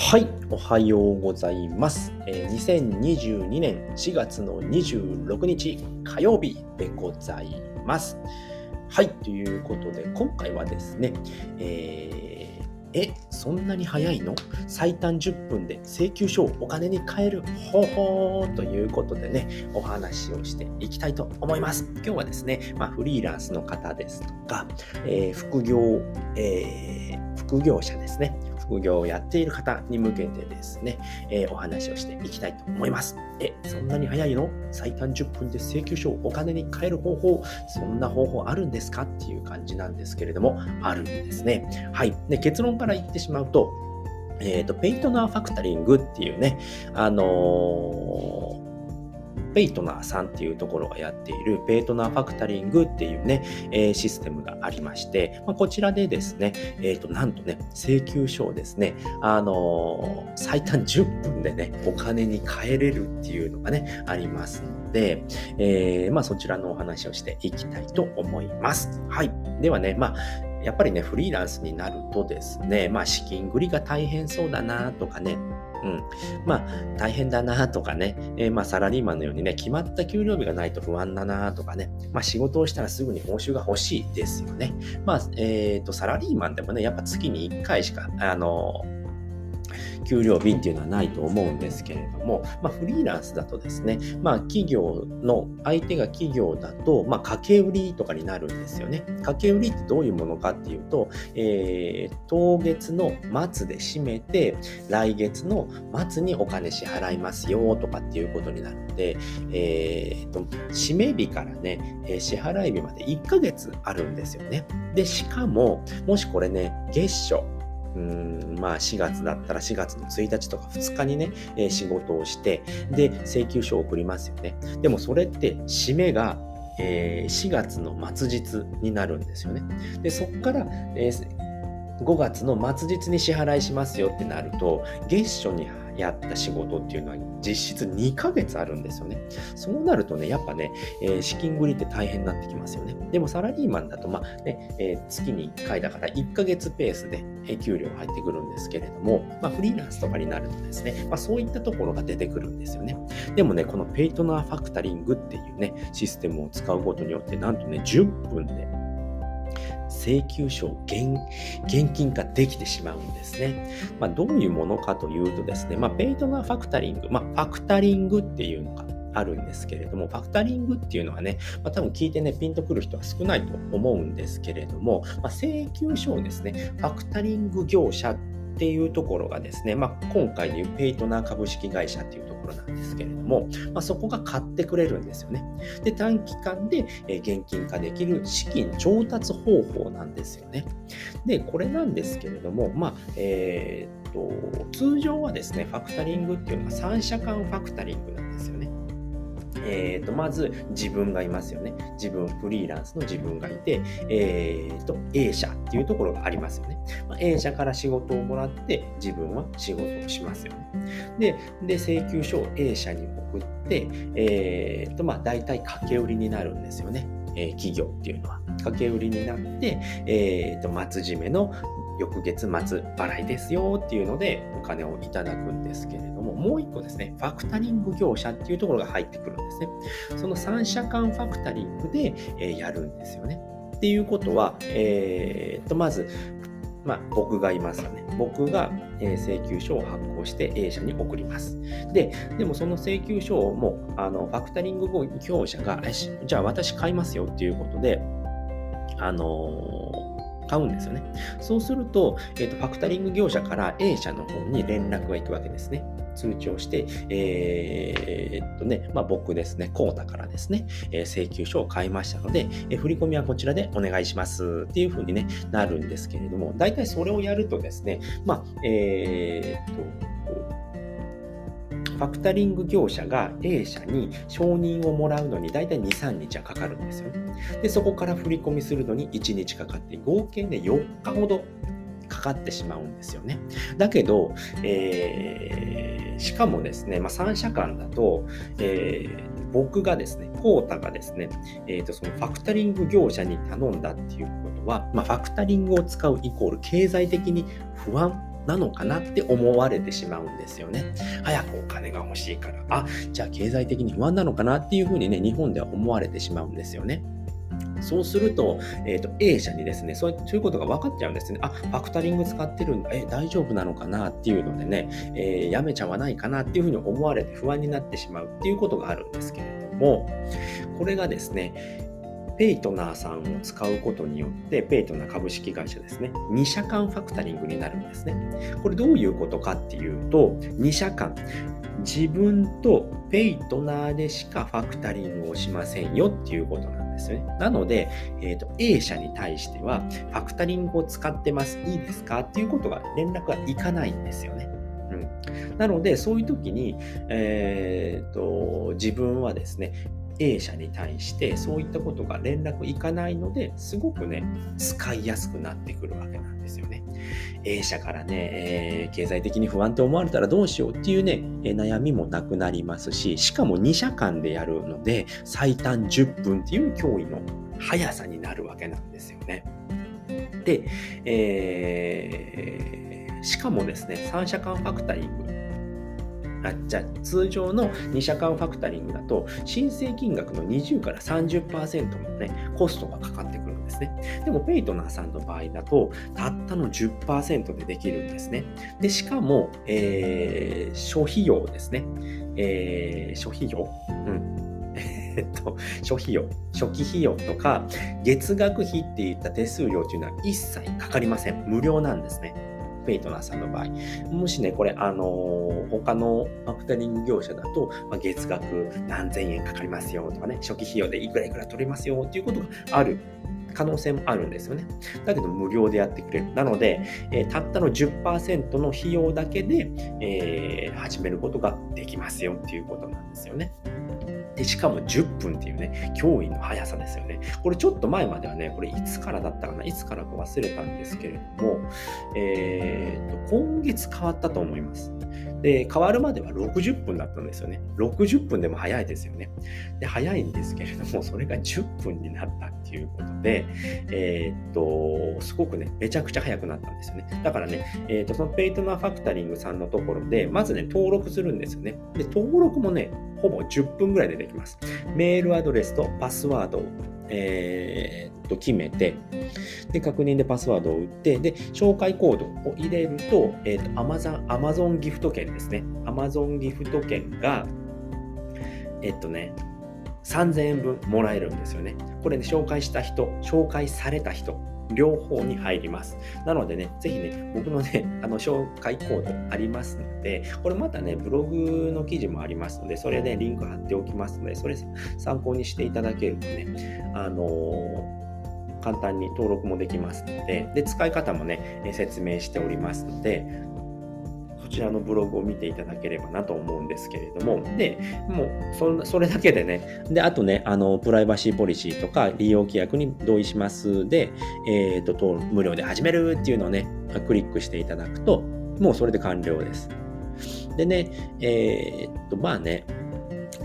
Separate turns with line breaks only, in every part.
はい、おはようございます。え2022年4月の26日火曜日でございます。はい、ということで今回はですね、えーえ、そんなに早いの？最短10分で請求書をお金に変える方法ということでね、お話をしていきたいと思います。今日はですね、まあ、フリーランスの方ですとか、えー副業、えー副業者ですね。副業をやっている方に向けてですね、えーお話をしていきたいと思います。え、そんなに早いの？最短10分で請求書をお金に変える方法、そんな方法あるんですか？っていう感じなんですけれども、あるんですね。はい。で、結論から言ってしまうと、えっ、と、ペイトナーファクタリングっていうね、あのーペイトナーさんっていうところがやっているペイトナーファクタリングっていうね、えシステムがありまして、まあ、こちらでですね、えっ、と、なんとね、請求書をですね、あのー最短10分でね、お金に変えれるっていうのがね、ありますので、えーまあ、そちらのお話をしていきたいと思います。はい。ではね、まあ、やっぱりね、フリーランスになるとですね、まあ、資金繰りが大変そうだなとかね、うん。まあ、大変だなとかね、えーまあ、サラリーマンのようにね、決まった給料日がないと不安だなとかね、まあ、仕事をしたらすぐに報酬が欲しいですよね。まあ、えっ、と、サラリーマンでもね、やっぱ月に1回しか、あの給料日っていうのはないと思うんですけれども、まあ、フリーランスだとですね、まあ、企業の、相手が企業だと、まあ、掛け売りとかになるんですよね。掛け売りってどういうものかっていうと、えー当月の末で締めて、来月の末にお金支払いますよとかっていうことになるので、えーと、締め日からね、えー支払い日まで1ヶ月あるんですよね。で、しかも、もしこれね、月初、うんまあ4月だったら4月の1日とか2日にね、えー仕事をして、で、請求書を送りますよね。でもそれって締めが、えー4月の末日になるんですよね。で、そこから、えー5月の末日に支払いしますよってなると、月初にやった仕事っていうのは実質2ヶ月あるんですよね。そうなるとね、やっぱね、えー資金繰りって大変になってきますよね。でもサラリーマンだと、まあね、えー月に1回だから1ヶ月ペースで給料入ってくるんですけれども、まあフリーランスとかになるとですね、まあそういったところが出てくるんですよね。でもね、このペイトナーファクタリングっていうね、システムを使うことによって、なんとね、10分で請求書を現金化できてしまうんですね。まあ、どういうものかというとですね、まあ、ペイトナーファクタリング、まあ、ファクタリングっていうのがあるんですけれども、ファクタリングっていうのはね、まあ、多分聞いてね、ピンとくる人は少ないと思うんですけれども、まあ、請求書をですね、ファクタリング業者っていうところがですね、まあ、今回でいうペイトナー株式会社っていうところなんですけれども、まあ、そこが買ってくれるんですよね。で、短期間でえー現金化できる資金調達方法なんですよね。で、これなんですけれども、まあ、えーっと、通常はですね、ファクタリングっていうのは三者間ファクタリングなんですよね。えー、とまず自分がいますよね。自分、フリーランスの自分がいて、えー、と A 社っていうところがありますよね。まあ A 社から仕事をもらって自分は仕事をしますよね。で、で請求書を A 社に送って、えー、とまあ大体掛け売りになるんですよね。えー企業っていうのは。掛け売りになって、えー、と末締めの翌月末払いですよっていうのでお金をいただくんですけれども、もう一個ですね、ファクタリング業者っていうところが入ってくるんですね。その三者間ファクタリングで、えやるんですよね。っていうことは、えー、とまず、まあ、僕がいますよね。僕が、え請求書を発行して A 社に送ります。で、でもその請求書をもう、あの、ファクタリング業者が、じゃあ私買いますよっていうことで、あのー買うんですよね。そうすると、えーと、ファクタリング業者から A 社の方に連絡が行くわけですね。通知をして、えーっとね、まあ、僕ですね、コータからですね、えー請求書を買いましたので、えー振り込みはこちらでお願いしますっていうふうに、ね、なるんですけれども、大体それをやるとですね、まあ、えっと、ファクタリング業者が A 社に承認をもらうのに大体2、3日はかかるんですよ。で、そこから振り込みするのに1日かかって、合計で4日ほどかかってしまうんですよね。だけど、えーしかもですね、まあ、3社間だと、えー僕がですね、コータがですね、えーとそのファクタリング業者に頼んだっていうことは、まあ、ファクタリングを使うイコール経済的に不安なのかなって思われてしまうんですよね。早くお金が欲しいから、あ、じゃあ経済的に不安なのかなっていうふうにね、日本では思われてしまうんですよね。そうすると、えっ、ー、と、A 社にですねそう、いうことが分かっちゃうんですね。あ、ファクタリング使ってるんだ。え、大丈夫なのかなっていうのでね、えー、やめちゃわないかなっていうふうに思われて不安になってしまうっていうことがあるんですけれども、これがですね、ペイトナーさんを使うことによって、ペイトナー株式会社ですね、2社間ファクタリングになるんですね。これどういうことかっていうと、2社間、自分とペイトナーでしかファクタリングをしませんよっていうことなんですよね。なので、えーと、A 社に対しては、ファクタリングを使ってます、いいですかっていうことが連絡がいかないんですよね。なので、そういう時に、えーと自分はですね、A 社に対してそういったことが連絡いかないのですごくね使いやすくなってくるわけなんですよね。A 社からね、えー、経済的に不安って思われたらどうしようっていうね、悩みもなくなりますししかも2社間でやるので最短10分っていう脅威の速さになるわけなんですよね。で、えー、しかもですね3社間ファクタリングあじゃあ通常の2社間ファクタリングだと申請金額の20から30%のねコストがかかってくるんですね。でもペイトナーさんの場合だとたったの10%でできるんですね。でしかも、えー、諸費用ですね、えー、諸費用？うん。えっと、諸費用、初期費用とか、月額費っていった手数料というのは一切かかりません。無料なんですね。ペイトナーさんの場合。もしね、これ、あのー、他のファクタリング業者だと、まあ、月額何千円かかりますよとかね、初期費用でいくらいくら取れますよっていうことがある可能性もあるんですよね。だけど無料でやってくれる。なので、えー、たったの10%の費用だけで、えー、始めることができますよっていうことなんですよね。で、しかも10分っていうね、驚異の速さですよね。これちょっと前まではね、これいつからだったかな、いつからか忘れたんですけれども、えー、と、今月変わったと思います。で、変わるまでは60分だったんですよね。60分でも早いですよね。で、早いんですけれども、それが10分になったっていうことで、えー、っと、すごくね、めちゃくちゃ早くなったんですよね。だからね、えー、っと、そのペイトナーファクタリングさんのところで、まずね、登録するんですよね。で、登録もね、ほぼ10分ぐらいでできます。メールアドレスとパスワードを、えー、と決めて、で、確認でパスワードを打って、で、紹介コードを入れると、えっ、ー、と、Amazon、Amazon ギフト券ですね。Amazon ギフト券が、えっとね、3000円分もらえるんですよね。これね、紹介した人、紹介された人、両方に入ります。なのでね、ぜひね、僕のね、あの、紹介コードありますので、これまたね、ブログの記事もありますので、それで、ね、リンク貼っておきますので、それ参考にしていただけるとね、あのー、簡単に登録もできますので、で、使い方もね、説明しておりますので、こちらのブログを見ていただければなと思うんですけれども、で、もうそそれだけでね、で、あとね、あの、プライバシーポリシーとか利用規約に同意します。で、えっ、ー、と、無料で始めるっていうのをね、クリックしていただくと、もうそれで完了です。でね、えー、っと、まあね、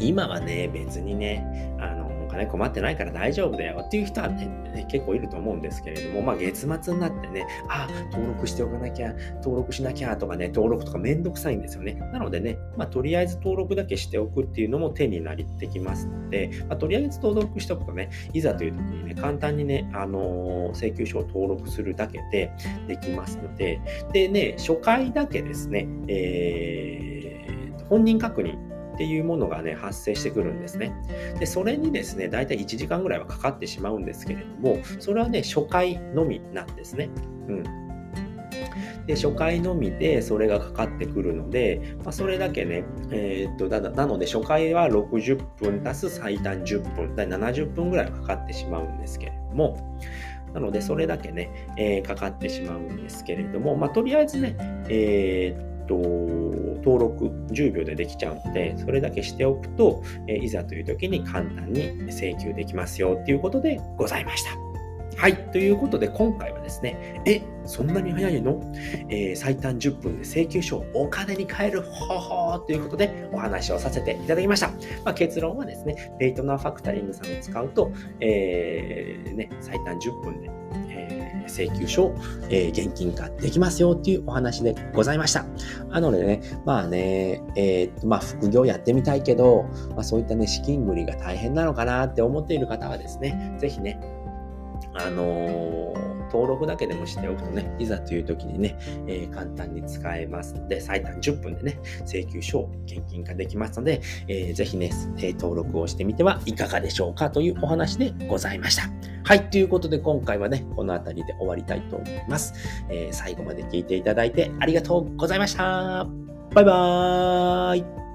今はね、別にね、あの、金困ってないから大丈夫だよっていう人はね、ね結構いると思うんですけれども、まあ月末になってね、あ、登録しておかなきゃ、登録しなきゃとかね、登録とかめんどくさいんですよね。なのでね、まあとりあえず登録だけしておくっていうのも手になってきますので、まあ、とりあえず登録しておくとね、いざという時にね、簡単にね、あのー、請求書を登録するだけでできますので、でね、初回だけですね、えー、本人確認っていうものがね、発生してくるんですね。で、それにですね、だいたい1時間ぐらいはかかってしまうんですけれども、それはね、初回のみなんですね。うん。で初回のみでそれがかかってくるので、まあ、それだけね、えー、っとだなので初回は60分足す最短10分、だ70分ぐらいかかってしまうんですけれども、なのでそれだけね、えー、かかってしまうんですけれども、まあ、とりあえずね、えー、と、登録10秒でできちゃうので、それだけしておくと、えいざという時に簡単に請求できますよっていうことでございました。はい。ということで、今回はですね、え、そんなに早いの、えー、最短10分で請求書をお金に変える方法ということでお話をさせていただきました。まあ、結論はですね、ペイトナーファクタリングさんを使うと、えー、ね、最短10分で、請求書を、え現金化できますよっていうお話でございました。なのでね、まあね、えー、まあ副業やってみたいけど、まあそういったね、資金繰りが大変なのかなって思っている方はですね、ぜひね、あのー登録だけでもしておくとね、いざという時にね、えー、簡単に使えますので、最短10分でね、請求書を現金化できますので、えー、ぜひね、え、登録をしてみてはいかがでしょうかというお話でございました。はい、ということで今回はね、この辺りで終わりたいと思います。え最後まで聞いていただいてありがとうございました。バイバーイ